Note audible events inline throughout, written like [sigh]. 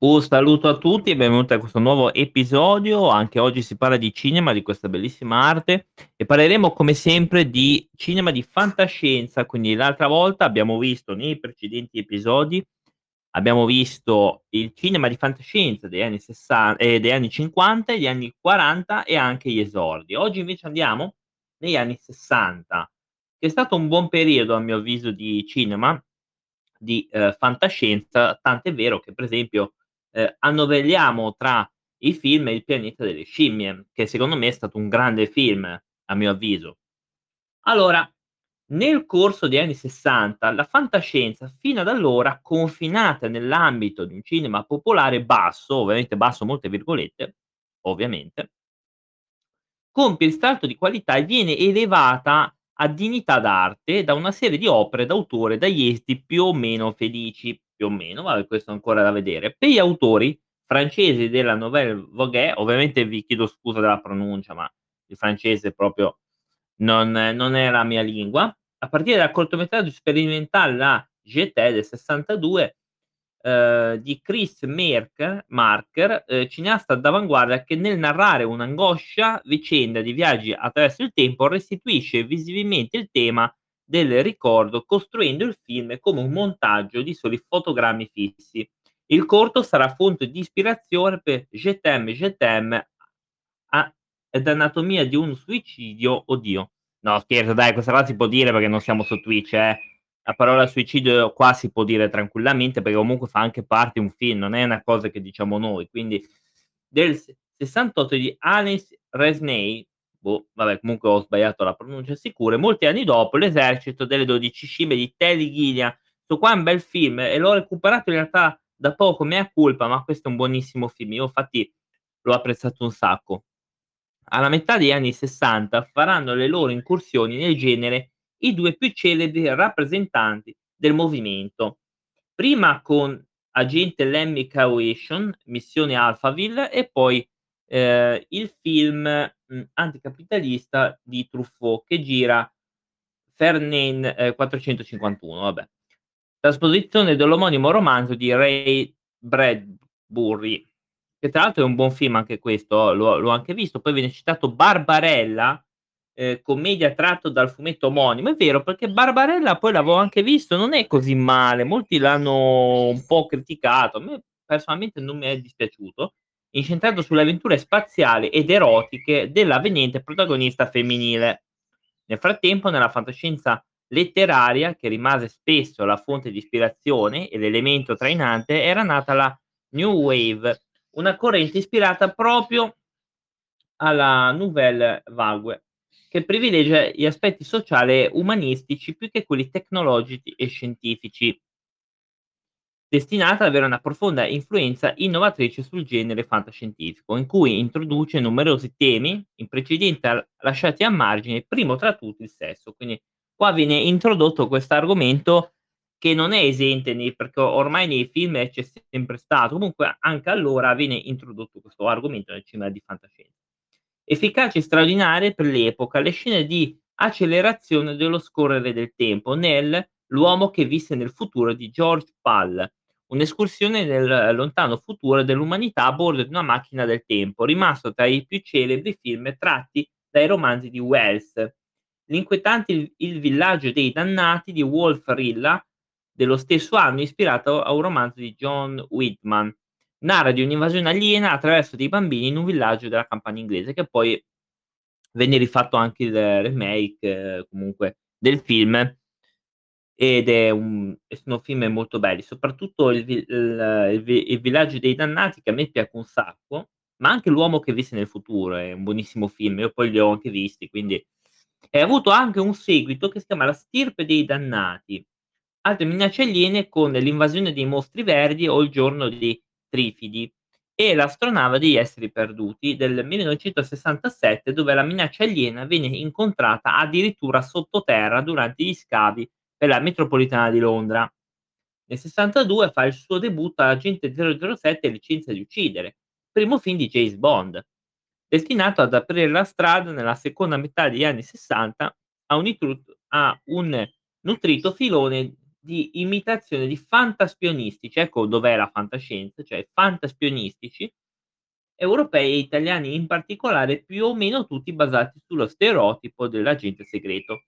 Un saluto a tutti e benvenuti a questo nuovo episodio. Anche oggi si parla di cinema, di questa bellissima arte e parleremo come sempre di cinema di fantascienza. Quindi l'altra volta abbiamo visto nei precedenti episodi abbiamo visto il cinema di fantascienza degli anni sessan ehm, degli anni 50, degli anni 40 e anche gli esordi. Oggi invece andiamo negli anni 60, che è stato un buon periodo a mio avviso di cinema, di, ehm, fantascienza, tant'è vero che per esempio, ehm, annovelliamo tra i film Il pianeta delle scimmie, che secondo me è stato un grande film, a mio avviso. Allora, nel corso degli anni 60 la fantascienza fino ad allora confinata nell'ambito di un cinema popolare basso, ovviamente basso molte virgolette, ovviamente compie il salto di qualità e viene elevata a dignità d'arte da una serie di opere d'autore dagli esiti più o meno felici, più o meno, vabbè questo ancora da vedere. Per gli autori francesi della Nouvelle Vague, ovviamente vi chiedo scusa della pronuncia, ma il francese proprio non non è la mia lingua. A partire dal cortometraggio sperimentale La Jetée del '62, ehm, di Chris Merker Marker, ehm, cineasta d'avanguardia che nel narrare un'angoscia vicenda di viaggi attraverso il tempo restituisce visibilmente il tema del ricordo, costruendo il film come un montaggio di soli fotogrammi fissi. Il corto sarà fonte di ispirazione per Je t'aime, je ed Anatomia di un suicidio oddio, no scherzo dai, questa qua si può dire perché non siamo su Twitch, eh. La parola suicidio qua si può dire tranquillamente, perché comunque fa anche parte un film, non è una cosa che diciamo noi. Quindi del s 68 di Ales Resnais, boh, vabbè comunque ho sbagliato la pronuncia sicuro, e molti anni dopo L'esercito delle 12 scimmie di Terry Gilliam. Sto qua è un bel film e l'ho recuperato in realtà da poco, mea culpa, ma questo è un buonissimo film. Io infatti l'ho apprezzato un sacco. Alla metà degli anni 60 faranno le loro incursioni nel genere i 2 più celebri rappresentanti del movimento. Prima con Agente Lemmy Cauation, Missione Alphaville e poi, ehm, il film, mhmm, anticapitalista di Truffaut che gira Fernand, ehm, 451, vabbè. Trasposizione dell'omonimo romanzo di Ray Bradbury, che tra l'altro è un buon film anche questo, l'ho l'ho anche visto. Poi viene citato Barbarella, ehm, commedia tratto dal fumetto omonimo. È vero, perché Barbarella poi l'avevo anche visto, non è così male, molti l'hanno un po' criticato, a me personalmente non mi è dispiaciuto, incentrato sulle avventure spaziali ed erotiche dell'avvenente protagonista femminile. Nel frattempo, nella fantascienza letteraria, che rimase spesso la fonte di ispirazione e l'elemento trainante, era nata la New Wave, una corrente ispirata proprio alla Nouvelle Vague, che privilegia gli aspetti sociali e umanistici più che quelli tecnologici e scientifici. Destinata ad avere una profonda influenza innovatrice sul genere fantascientifico, in cui introduce numerosi temi in precedenza lasciati a margine, primo tra tutti il sesso. Quindi qua viene introdotto quest'argomento che non è esente perché ormai nei film c'è sempre stato, comunque anche allora viene introdotto questo argomento nel cinema di fantascienza. Efficaci e straordinarie per l'epoca le scene di accelerazione dello scorrere del tempo nel L'uomo che visse nel futuro di George Pal, un'escursione nel lontano futuro dell'umanità a bordo di una macchina del tempo, rimasto tra i più celebri film tratti dai romanzi di Wells. L'inquietante Il Il villaggio dei dannati di Wolf Rilla dello stesso anno, ispirato a un romanzo di John Whitman. Narra di un'invasione aliena attraverso dei bambini in un villaggio della campagna inglese, che poi venne rifatto anche il remake comunque del film ed è un sono film molto belli, soprattutto il il il Il villaggio dei dannati che a me piace un sacco, ma anche L'uomo che visse nel futuro è un buonissimo film, io poi li ho anche visti, quindi ha avuto anche un seguito che si chiama La stirpe dei dannati. Altre minacce aliene con l'invasione dei mostri verdi o Il giorno dei trifidi e L'astronave degli esseri perduti del 1967, dove la minaccia aliena viene incontrata addirittura sottoterra durante gli scavi per la metropolitana di Londra. Nel '62 fa il suo debutto Agente 007 Licenza di uccidere, primo film di James Bond, destinato ad aprire la strada nella seconda metà degli anni '60 a un a un nutrito filone di imitazione di fantaspionistici, ecco dov'è la fantascienza, cioè fantaspionistici europei e italiani in particolare, più o meno tutti basati sullo stereotipo dell'agente segreto.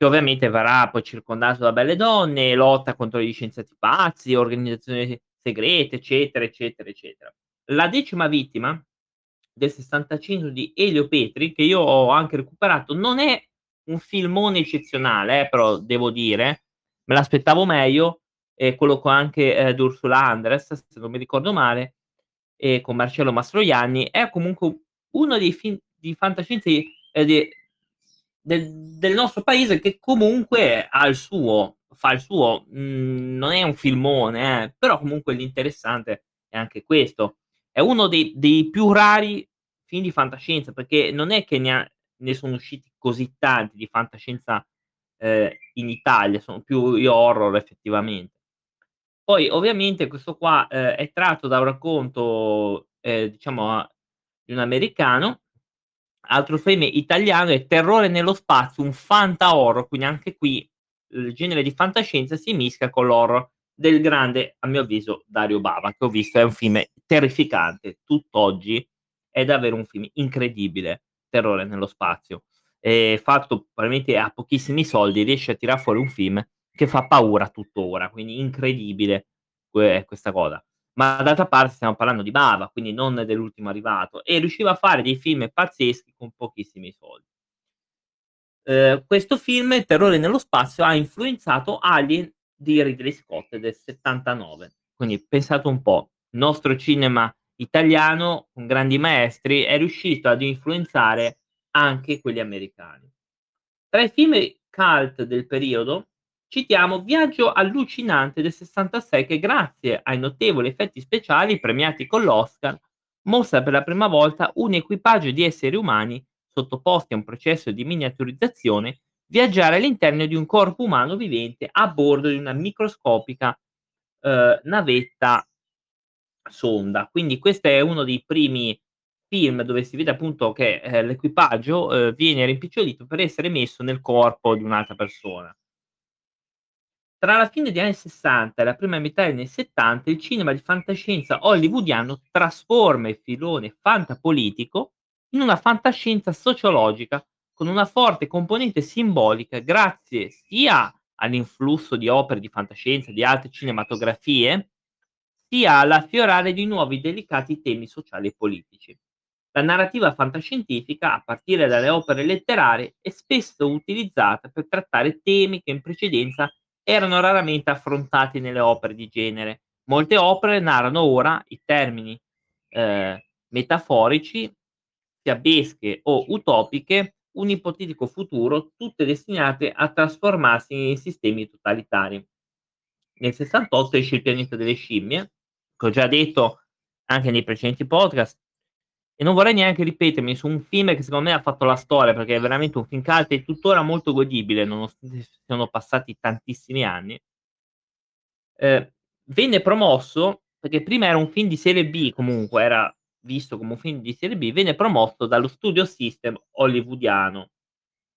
Che ovviamente verrà poi circondato da belle donne, lotta contro gli scienziati pazzi, organizzazioni segrete, eccetera, eccetera, eccetera. La decima vittima del 65 di Elio Petri, che io ho anche recuperato, non è un filmone eccezionale, eh, però devo dire, me l'aspettavo meglio, e quello con anche eh, Ursula Andres, se non mi ricordo male, e con Marcello Mastroianni, è comunque uno dei film di fantascienza eh, di, del, del, nostro paese che comunque ha il suo, fa il suo, mh, mm, non è un filmone, eh, però comunque l'interessante è anche questo. È uno dei, dei più rari film di fantascienza, perché non è che ne, ha, ne sono usciti così tanti di fantascienza eh, in Italia, sono più horror effettivamente. Poi ovviamente questo qua eh, è tratto da un racconto, eh, diciamo, di un americano. Altro film italiano è Terrore nello spazio, un fanta horror, quindi anche qui il genere di fantascienza si mischia con l'horror del grande, a mio avviso, Dario Bava, che ho visto, è un film terrificante, tutt'oggi è davvero un film incredibile, Terrore nello spazio. È fatto probabilmente a pochissimi soldi, riesce a tirare fuori un film che fa paura tuttora, quindi incredibile que- questa cosa. Ma d'altra parte stiamo parlando di Bava, quindi non dell'ultimo arrivato, e riusciva a fare dei film pazzeschi con pochissimi soldi. Eh, questo film, Terrore nello spazio, ha influenzato Alien di Ridley Scott del 79. Quindi pensate un po', il nostro cinema italiano con grandi maestri è riuscito ad influenzare anche quelli americani. Tra i film cult del periodo citiamo Viaggio allucinante del 66 che grazie ai notevoli effetti speciali premiati con l'Oscar mostra per la prima volta un equipaggio di esseri umani sottoposti a un processo di miniaturizzazione viaggiare all'interno di un corpo umano vivente a bordo di una microscopica eh, navetta sonda. Quindi questo è uno dei primi film dove si vede appunto che eh, l'equipaggio eh, viene rimpicciolito per essere messo nel corpo di un'altra persona. Tra la fine degli anni 60 e la prima metà degli anni 70, il cinema di fantascienza hollywoodiano trasforma il filone fantapolitico in una fantascienza sociologica con una forte componente simbolica grazie sia all'influsso di opere di fantascienza di altre cinematografie, sia all'affiorare di nuovi delicati temi sociali e politici. La narrativa fantascientifica, a partire dalle opere letterarie, è spesso utilizzata per trattare temi che in precedenza erano raramente affrontati nelle opere di genere. Molte opere narrano ora i termini eh, metaforici, fiabesche o utopiche, un ipotetico futuro, tutte destinate a trasformarsi in sistemi totalitari. Nel 68 esce il pianeta delle scimmie, che ho già detto anche nei precedenti podcast, e non vorrei neanche ripetermi su un film che secondo me ha fatto la storia perché è veramente un film cult e tuttora molto godibile nonostante siano passati tantissimi anni. Eh, venne promosso perché prima era un film di serie B comunque, era visto come un film di serie B, venne promosso dallo studio system hollywoodiano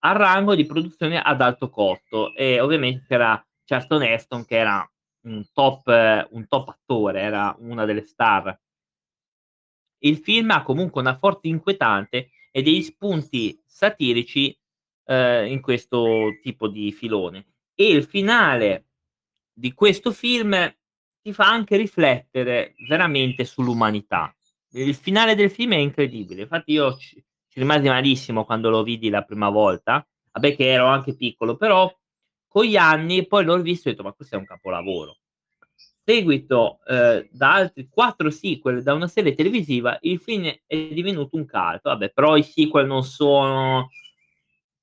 al rango di produzione ad alto costo e ovviamente c'era Charleston Heston che era un top, un top attore, era una delle star il film ha comunque una forte inquietante e degli spunti satirici eh, in questo tipo di filone. E il finale di questo film ti fa anche riflettere veramente sull'umanità. Il finale del film è incredibile. Infatti, io ci, ci rimasi malissimo quando lo vidi la prima volta. Vabbè, che ero anche piccolo, però con gli anni poi l'ho visto e ho detto: Ma questo è un capolavoro seguito eh, da altri quattro sequel da una serie televisiva, il film è divenuto un cult. Vabbè, però i sequel non sono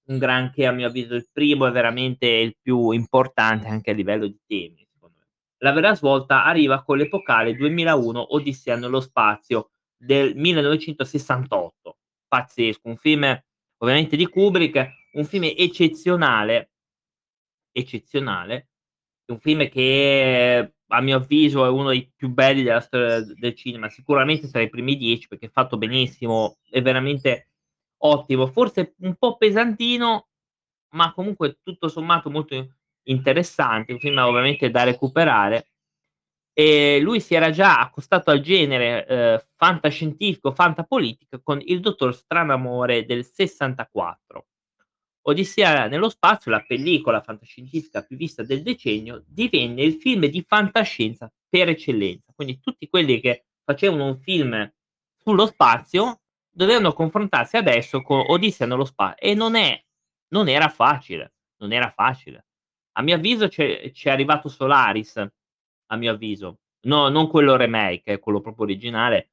un granché, a mio avviso. Il primo è veramente il più importante anche a livello di temi. La vera svolta arriva con l'epocale 2001 Odissea nello spazio del 1968. Pazzesco, un film ovviamente di Kubrick, un film eccezionale, eccezionale, un film che a mio avviso è uno dei più belli della storia del cinema, sicuramente tra i primi dieci perché è fatto benissimo, è veramente ottimo, forse un po' pesantino, ma comunque tutto sommato molto interessante, un film ovviamente da recuperare. E lui si era già accostato al genere, ehm, fantascientifico, fantapolitica con Il dottor Stranamore del '64. Odissea nello spazio, la pellicola fantascientifica più vista del decennio, divenne il film di fantascienza per eccellenza. Quindi tutti quelli che facevano un film sullo spazio dovevano confrontarsi adesso con Odissea nello spa e non è non era facile, non era facile. A mio avviso c'è c'è arrivato Solaris, a mio avviso. No, non quello remake, quello proprio originale.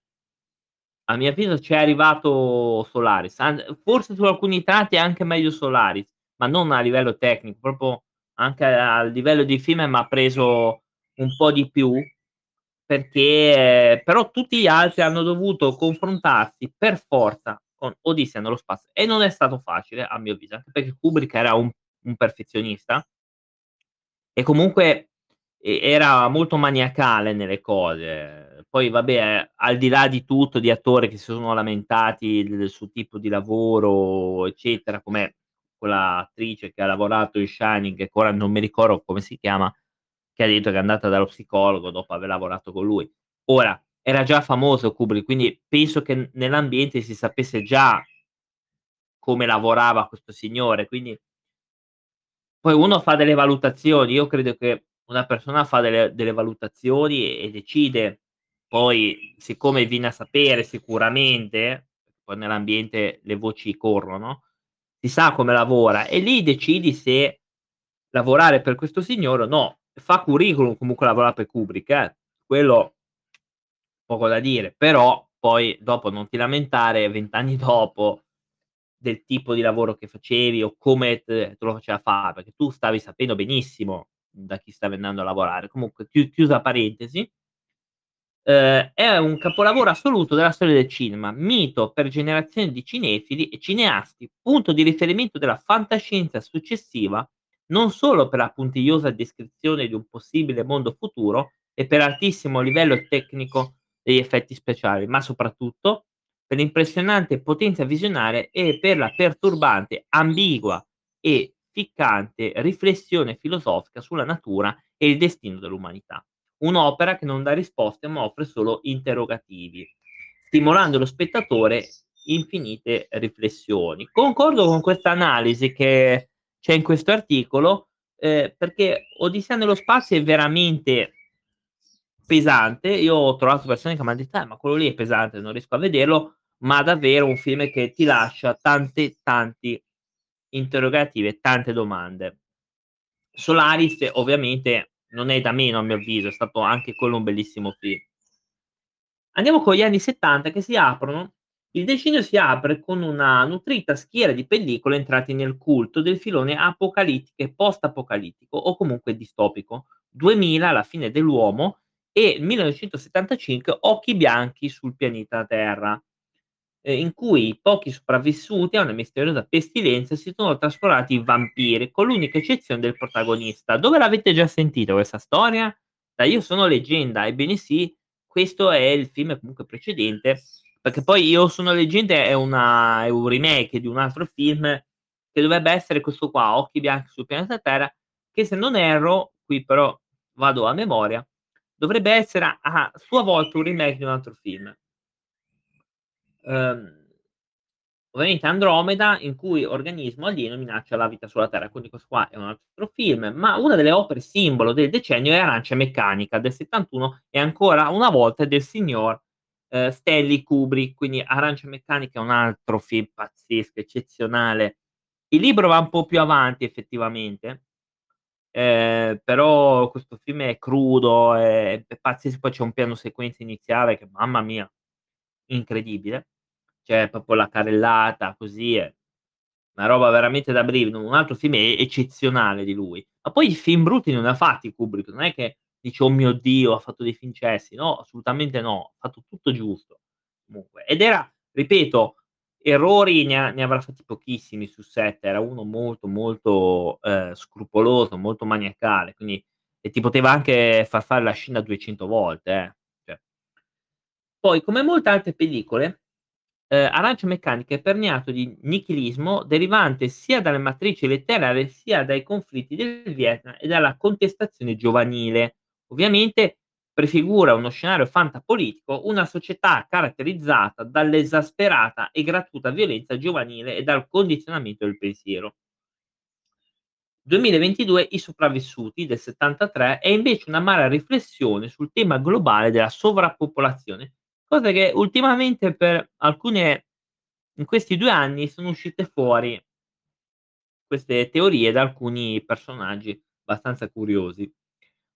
A mio avviso c'è arrivato Solaris, forse su alcuni tratti è anche meglio Solaris, ma non a livello tecnico, proprio anche a livello di film m'ha preso un po' di più, perché però tutti gli altri hanno dovuto confrontarsi per forza con Odissea nello spazio e non è stato facile a mio avviso, anche perché Kubrick era un un perfezionista e comunque era molto maniacale nelle cose. Poi vabbè, al di là di tutto, di attori che si sono lamentati del suo tipo di lavoro, eccetera, come quella attrice che ha lavorato in Shining, che ora non mi ricordo come si chiama, che ha detto che è andata dallo psicologo dopo aver lavorato con lui. Ora, era già famoso Kubrick, quindi penso che nell'ambiente si sapesse già come lavorava questo signore, quindi poi uno fa delle valutazioni, io credo che una persona fa delle delle valutazioni e decide. Poi, siccome viene a sapere sicuramente, poi nell'ambiente le voci corrono, si sa come lavora e lì decidi se lavorare per questo signore o no. Fa curriculum comunque lavorare per Kubrick eh, quello poco da dire, però poi dopo non ti lamentare 20 anni [laughs] dopo del tipo di lavoro che facevi o come te te lo faceva fare, perché tu stavi sapendo benissimo da chi stavi andando a lavorare. Comunque chi chiusa parentesi ehm, è un capolavoro assoluto della storia del cinema, mito per generazioni di cinefili e cineasti, punto di riferimento della fantascienza successiva, non solo per la puntigliosa descrizione di un possibile mondo futuro e per l'altissimo livello tecnico degli effetti speciali, ma soprattutto per l'impressionante potenza visionaria e per la perturbante, ambigua e ficcante riflessione filosofica sulla natura e il destino dell'umanità. Un'opera che non dà risposte, ma offre solo interrogativi, stimolando lo spettatore infinite riflessioni. Concordo con questa analisi che c'è in questo articolo, ehm, perché Odissea nello spazio è veramente pesante. Io ho trovato persone che m'han detto: "Eh, ma quello lì è pesante, non riesco a vederlo." Ma davvero un film che ti lascia tante, tanti interrogativi tante domande. Solaris ovviamente non è da meno a mio avviso, è stato anche quello un bellissimo film. Andiamo con gli anni '70 che si aprono il decennio si apre con una nutrita schiera di pellicole entrati nel culto del filone apocalittico e post-apocalittico o comunque distopico. 2000 La fine dell'uomo e 1975 Occhi bianchi sul pianeta Terra ehm, in cui i pochi sopravvissuti a una misteriosa pestilenza si sono trasformati in vampiri, con l'unica eccezione del protagonista. Dove l'avete già sentita questa storia? Da Io sono leggenda, ebbene sì, questo è il film comunque precedente, perché poi Io sono leggenda è una è un remake di un altro film che dovrebbe essere questo qua, Occhi bianchi sul pianeta Terra, che se non erro, qui però vado a memoria, dovrebbe essere a a sua volta un remake di un altro film. Ehm, ovviamente Andromeda, in cui organismo alieno minaccia la vita sulla Terra, quindi questo qua è un altro film, ma una delle opere simbolo del decennio è Arancia meccanica del '71 e ancora una volta del signor, ehm, Stanley Kubrick, quindi Arancia meccanica è un altro film pazzesco, eccezionale. Il libro va un po' più avanti effettivamente, ehm, però questo film è crudo, è è pazzesco, poi c'è un piano sequenza iniziale che mamma mia, incredibile. Cioè proprio la carrellata così è una roba veramente da brivido, un altro film eccezionale di lui. Ma poi i film brutti non ne ha fatti Kubrick, non è che dici: "Oh mio Dio, ha fatto dei film cessi." No, assolutamente no, ha fatto tutto giusto comunque. Ed era, ripeto, errori ne ha ne avrà fatti pochissimi sul set, era uno molto, molto, ehm, scrupoloso, molto maniacale, quindi e ti poteva anche far fare la scena 200 volte, eh, cioè. Poi come molte altre pellicole ehm, Arancia Meccanica è permeato di nichilismo derivante sia dalle matrici letterarie, sia dai conflitti del Vietnam e dalla contestazione giovanile. Ovviamente prefigura uno scenario fantapolitico, una società caratterizzata dall'esasperata e gratuita violenza giovanile e dal condizionamento del pensiero. 2022 I sopravvissuti del '73 è invece un'amara riflessione sul tema globale della sovrappopolazione, cosa che ultimamente per alcune in questi 2 anni sono uscite fuori queste teorie da alcuni personaggi abbastanza curiosi.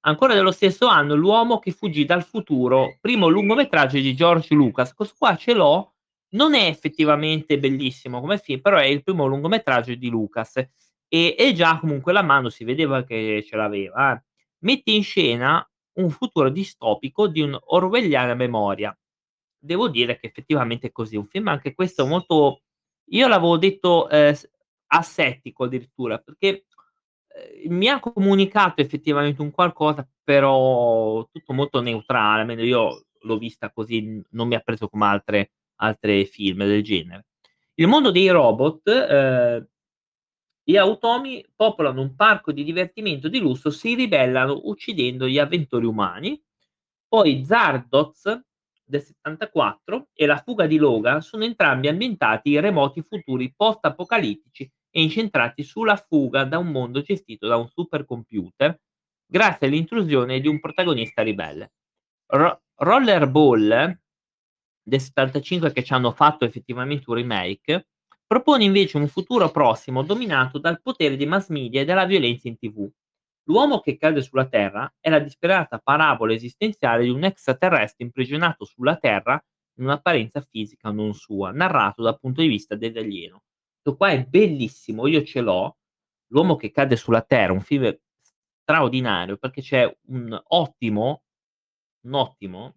Ancora dello stesso anno, L'uomo che fuggì dal futuro, primo lungometraggio di George Lucas. Questo qua ce l'ho, non è effettivamente bellissimo come film, però è il primo lungometraggio di Lucas e e già comunque la mano si vedeva che ce l'aveva, eh. Mette in scena un futuro distopico di un'orwelliana memoria. Devo dire che effettivamente è così, un film anche questo molto io l'avevo detto, s asettico addirittura, perché, ehm, mi ha comunicato effettivamente un qualcosa, però tutto molto neutrale, almeno io l'ho vista così, non mi ha preso come altre altre film del genere. Il mondo dei robot, ehm gli automi popolano un parco di divertimento di lusso, si ribellano uccidendo gli avventori umani. Poi Zardoz del '74 e La fuga di Logan sono entrambi ambientati in remoti futuri post-apocalittici e incentrati sulla fuga da un mondo gestito da un supercomputer, grazie all'intrusione di un protagonista ribelle. Ro Rollerball del '75 che ci hanno fatto effettivamente un remake, propone invece un futuro prossimo dominato dal potere dei mass media e dalla violenza in TV. L'uomo che cade sulla Terra è la disperata parabola esistenziale di un extraterrestre imprigionato sulla Terra in un'apparenza fisica non sua, narrato dal punto di vista dell'alieno. Questo qua è bellissimo, io ce l'ho. L'uomo che cade sulla Terra, un film straordinario perché c'è un ottimo un ottimo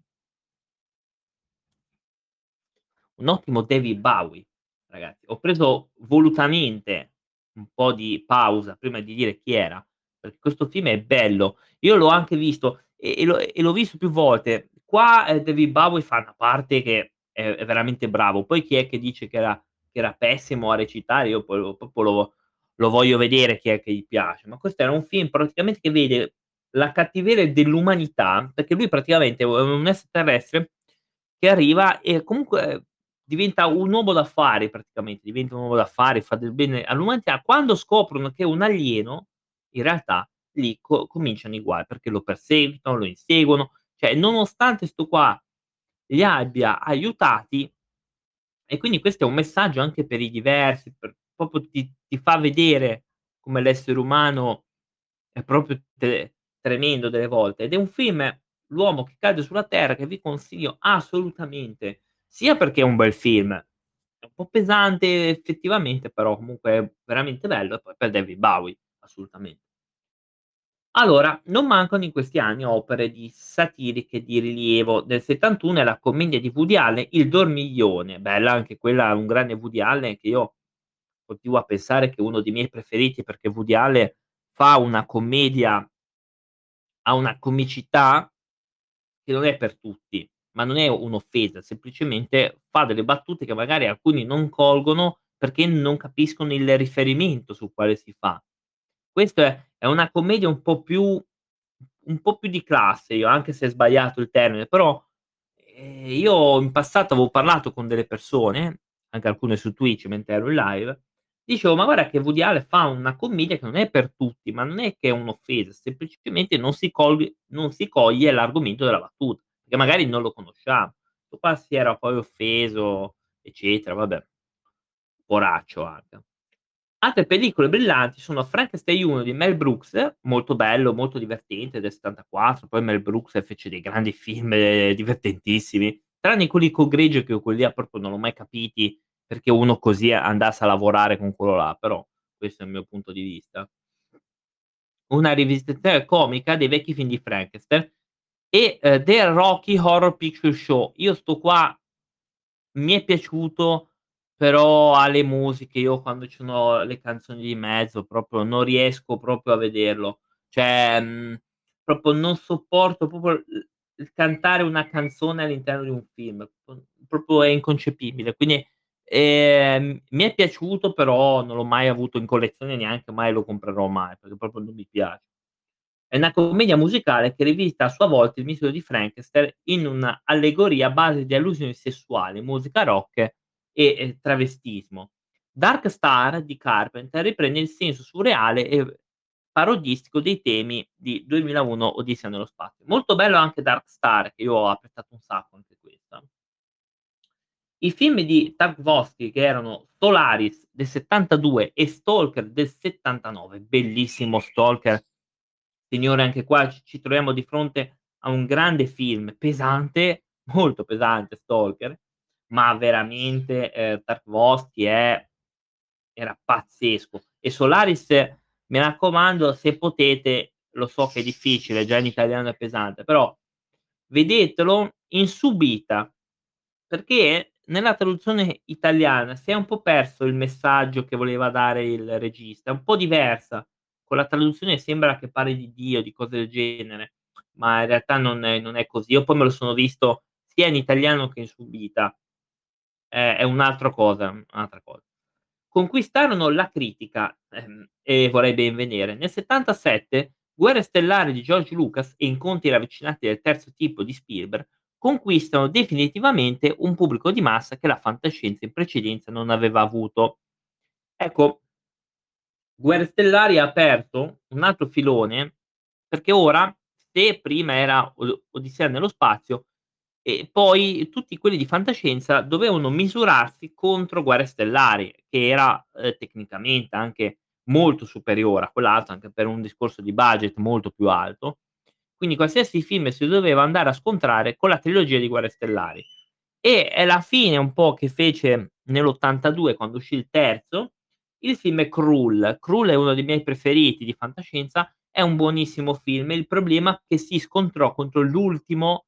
un ottimo David Bowie ragazzi. Ho preso volutamente un po' di pausa prima di dire chi era, perché questo film è bello. Io l'ho anche visto e e l'ho e l'ho visto più volte. Qua, ehm, David Bowie fa una parte che è è veramente bravo. Poi chi è che dice che era che era pessimo a recitare, io poi lo proprio lo lo voglio vedere chi è che gli piace. Ma questo era un film praticamente che vede la cattiveria dell'umanità, perché lui praticamente è un extraterrestre che arriva e comunque diventa un uomo d'affari praticamente, diventa un uomo d'affari, fa del bene all'umanità. Quando scoprono che è un alieno, in realtà lì co cominciano i guai, perché lo perseguitano, lo inseguono, cioè nonostante 'sto qua li abbia aiutati e quindi questo è un messaggio anche per i diversi, per proprio ti ti fa vedere come l'essere umano è proprio te tremendo delle volte. Ed è un film, L'uomo che cade sulla terra, che vi consiglio assolutamente, sia perché è un bel film, è un po' pesante effettivamente, però comunque è veramente bello, e poi per David Bowie, assolutamen allora, non mancano in questi anni opere di satiriche di rilievo. Del '71 è la commedia di Woody Allen, Il Dormiglione, bella anche quella, un grande Woody Allen che io continuo a pensare che è uno dei miei preferiti, perché Woody Allen fa una commedia ha una comicità che non è per tutti, ma non è un'offesa, semplicemente fa delle battute che magari alcuni non colgono, perché non capiscono il riferimento sul quale si fa. Questo è è una commedia un po' più un po' più di classe io, anche se è sbagliato il termine, però, ehm, io in passato avevo parlato con delle persone, anche alcune su Twitch mentre ero in live, dicevo: "Ma guarda che Allen fa una commedia che non è per tutti, ma non è che è un'offesa, semplicemente non si colg non si coglie l'argomento della battuta, che magari non lo conosciamo." Sto qua si era poi offeso, eccetera, vabbè. Poraccio anche. Altre pellicole brillanti sono Frankenstein 1 di Mel Brooks, molto bello, molto divertente, del '74, poi Mel Brooks fece dei grandi film divertentissimi, tranne quelli con Grigio che io quelli là proprio non l'ho mai capiti, perché uno così andasse a lavorare con quello là, però questo è il mio punto di vista. Una rivisitazione comica dei vecchi film di Frankenstein e, ehm, The Rocky Horror Picture Show. Io sto qua mi è piaciuto, però ha le musiche, io quando ci sono le canzoni di mezzo proprio non riesco proprio a vederlo. Cioè, mhmm, proprio non sopporto proprio il cantare una canzone all'interno di un film, proprio è inconcepibile. Quindi, ehm, mi è piaciuto, però non l'ho mai avuto in collezione, neanche mai lo comprerò mai, perché proprio non mi piace. È una commedia musicale che rivisita a sua volta il mito di Frankenstein in un'allegoria a base di allusioni sessuali, musica rock e, travestismo. Dark Star di Carpenter riprende il senso surreale e parodistico dei temi di 2001 Odissea nello spazio. Molto bello anche Dark Star, che io ho apprezzato un sacco anche questa. I film di Tarkovsky che erano Solaris del 72 e Stalker del 79, bellissimo Stalker. Signore, anche qua ci troviamo di fronte a un grande film, pesante, molto pesante Stalker, ma veramente eh, Tarkovsky è era pazzesco. E Solaris, mi raccomando, se potete, lo so che è difficile, già in italiano è pesante, però vedetelo in subita, perché nella traduzione italiana si è un po' perso il messaggio che voleva dare il regista, è un po' diversa. Con la traduzione sembra che parli di Dio, di cose del genere, ma in realtà non è, non è così. Io poi me lo sono visto sia in italiano che in subita. Eh, è un'altra cosa, un'altra cosa conquistarono la critica ehm, e vorrei ben vedere. Nel 77 Guerre stellari di George Lucas e Incontri ravvicinati del terzo tipo di Spielberg conquistano definitivamente un pubblico di massa che la fantascienza in precedenza non aveva avuto. Ecco, Guerre stellari ha aperto un altro filone perché ora, se prima era Odissea nello spazio, e poi tutti quelli di fantascienza dovevano misurarsi contro Guerre Stellari, che era eh, tecnicamente anche molto superiore a quell'altro, anche per un discorso di budget molto più alto. Quindi qualsiasi film si doveva andare a scontrare con la trilogia di Guerre Stellari. E è la fine un po' che fece nell'82, quando uscì il terzo, il film Krull. Krull è uno dei miei preferiti di fantascienza, è un buonissimo film. Il problema è che si scontrò contro l'ultimo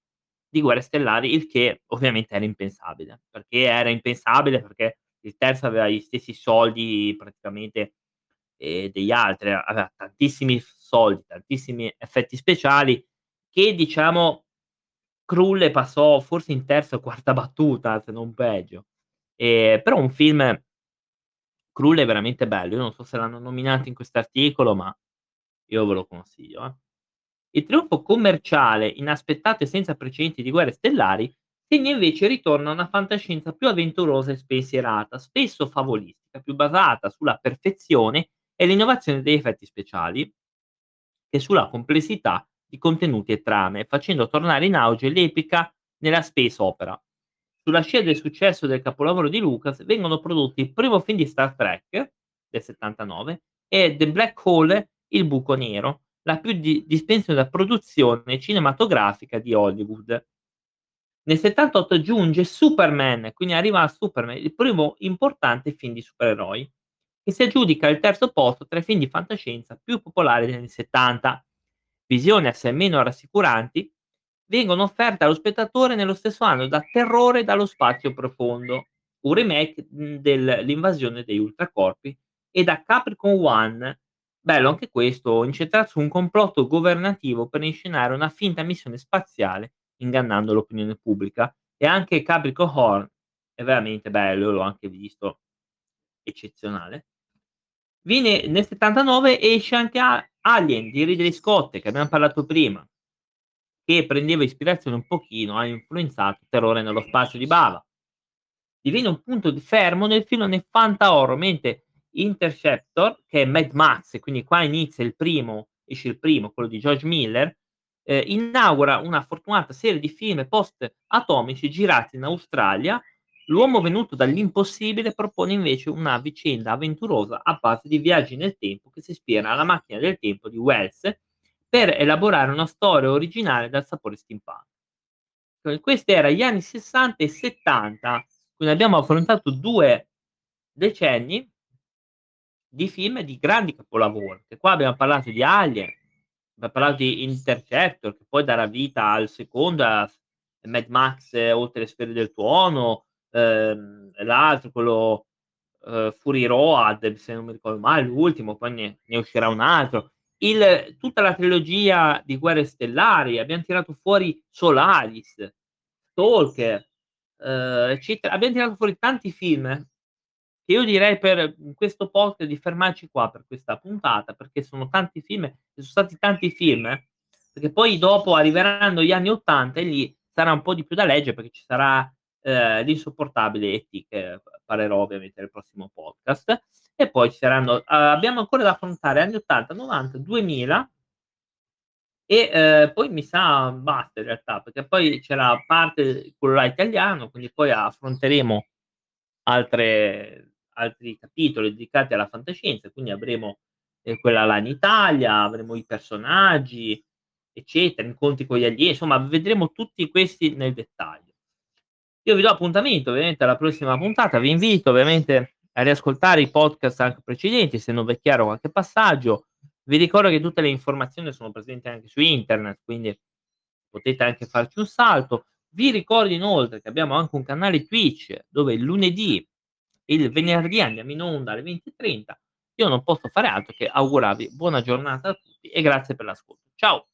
di Guerre Stellari, il che ovviamente era impensabile. Perché era impensabile? Perché il terzo aveva gli stessi soldi praticamente eh, degli altri, aveva tantissimi soldi, tantissimi effetti speciali che diciamo Krull passò forse in terza o quarta battuta, se non peggio. Eh, però un film Krull è veramente bello. Io non so se l'hanno nominato in quest'articolo, ma io ve lo consiglio. Eh. Il trionfo commerciale, inaspettato e senza precedenti di Guerre Stellari, segna invece il ritorno a una fantascienza più avventurosa e spensierata, spesso favolistica, più basata sulla perfezione e l'innovazione degli effetti speciali che sulla complessità di contenuti e trame, facendo tornare in auge l'epica nella space opera. Sulla scia del successo del capolavoro di Lucas vengono prodotti il primo film di Star Trek del 79 e The Black Hole, il buco nero, la più di- dispendiosa produzione cinematografica di Hollywood. Nel 78 giunge Superman, quindi arriva a Superman, il primo importante film di supereroi, che si aggiudica il terzo posto tra i film di fantascienza più popolari degli anni 70. Visioni assai meno rassicuranti vengono offerte allo spettatore nello stesso anno da Terrore dallo spazio profondo, un remake dell'invasione degli ultracorpi, e da Capricorn One, Bello anche questo, incentrato su un complotto governativo per inscenare una finta missione spaziale, ingannando l'opinione pubblica. E anche Capricorn Horn è veramente bello, l'ho anche visto, eccezionale. Viene nel 79 esce anche Alien di Ridley Scott, che abbiamo parlato prima, che prendeva ispirazione un pochino, ha influenzato Terrore nello spazio di Bava. Diviene un punto di fermo nel filone fanta horror, mentre Interceptor, che è Mad Max, quindi qua inizia il primo, esce il primo, quello di George Miller, eh, inaugura una fortunata serie di film post-atomici girati in Australia. L'uomo venuto dall'impossibile propone invece una vicenda avventurosa a base di viaggi nel tempo che si ispira alla macchina del tempo di Wells per elaborare una storia originale dal sapore steampunk. Questi erano gli anni 60 e 70, quindi abbiamo affrontato due decenni di film di grandi capolavori. Che qua abbiamo parlato di Alien, abbiamo parlato di Interceptor, che poi darà vita al secondo, a Mad Max eh, Oltre le sfere del tuono, ehm, l'altro, quello eh, Fury Road, se non mi ricordo male, l'ultimo, poi ne, ne uscirà un altro. Il, tutta la trilogia di Guerre Stellari, abbiamo tirato fuori Solaris, Stalker, uhm, eccetera. Abbiam tirato fuori tanti film io direi per, mhmm, questo podcast di fermarci qua per questa puntata, perché sono tanti film ci son stati tanti film, perché poi dopo arriveranno gli anni '80 e lì sarà un po' di più da leggere perché ci sarà, ehm, l'insopportabile E.T. che parlerò ovviamente nel prossimo podcast e poi ci saranno uhm, abbiamo ancora da affrontare anni '80, '90, 2000 e, ehm, poi mi sa basta in realtà, perché poi c'è la parte quello italiano, quindi poi affronteremo altre altri capitoli dedicati alla fantascienza, quindi avremo, ehm, quella là in Italia, avremo i personaggi, eccetera, incontri con gli alieni, insomma vedremo tutti questi nel dettaglio. Io vi do appuntamento ovviamente alla prossima puntata, vi invito ovviamente a riascoltare i podcast anche precedenti, se non v'è chiaro qualche passaggio. Vi ricordo che tutte le informazioni sono presenti anche su internet, quindi potete anche farci un salto. Vi ricordo inoltre che abbiamo anche un canale Twitch, dove lunedì il venerdì andiamo in onda alle 20:30. Io non posso fare altro che augurarvi buona giornata a tutti e grazie per l'ascolto. Ciao.